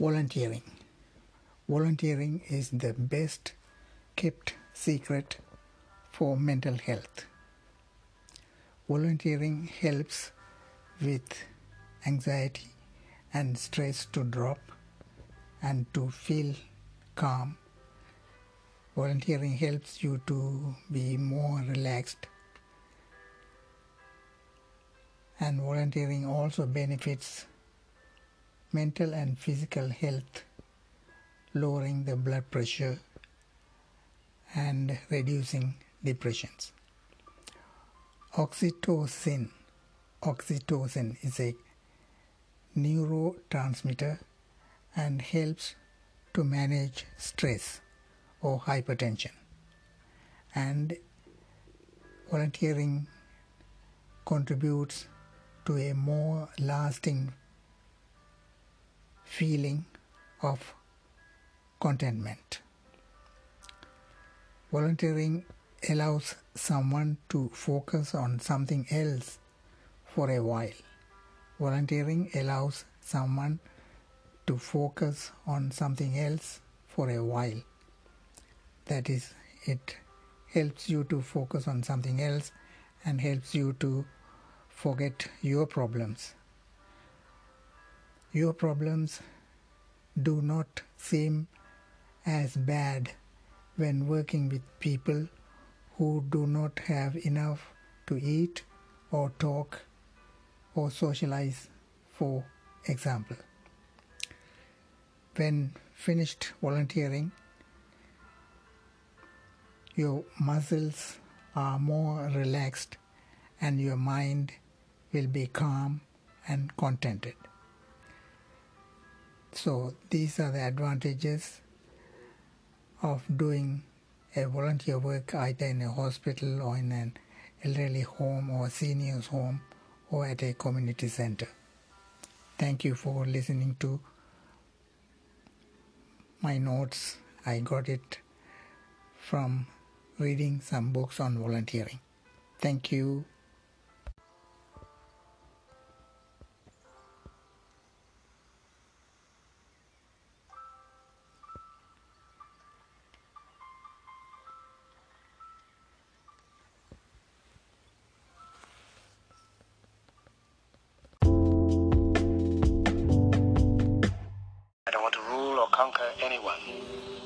Volunteering. Volunteering is the best kept secret for mental health. Volunteering helps with anxiety and stress to drop and to feel calm. Volunteering helps you to be more relaxed. And volunteering also benefits mental and physical health, lowering the blood pressure and reducing depressions. Oxytocin. Oxytocin is a neurotransmitter and helps to manage stress or hypertension. And volunteering contributes to a more lasting feeling of contentment. Volunteering allows someone to focus on something else for a while. Volunteering allows someone to focus on something else for a while. That is, it helps you to focus on something else and helps you to forget your problems. Your problems do not seem as bad when working with people who do not have enough to eat or talk or socialize, for example. When finished volunteering, your muscles are more relaxed and your mind will be calm and contented. So, these are the advantages of doing a volunteer work either in a hospital or in an elderly home or seniors home or at a community center. Thank you for listening to my notes. I got it from reading some books on volunteering. Thank you.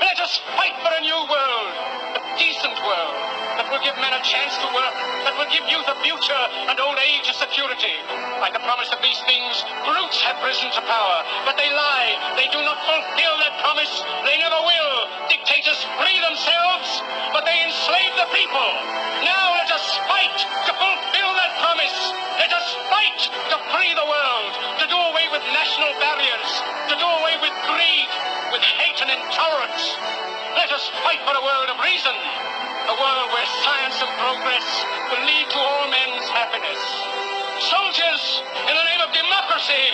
Let us fight for a new world, a decent world, that will give men a chance to work, that will give youth a future and old age a security. By the promise of these things, brutes have risen to power, but they lie. They do not fulfill that promise. They never will. Dictators free themselves, but they enslave the people. Now let us fight to fulfill that promise. Let us fight to free the world, to do away with national fight for a world of reason, a world where science and progress will lead to all men's happiness. Soldiers, in the name of democracy,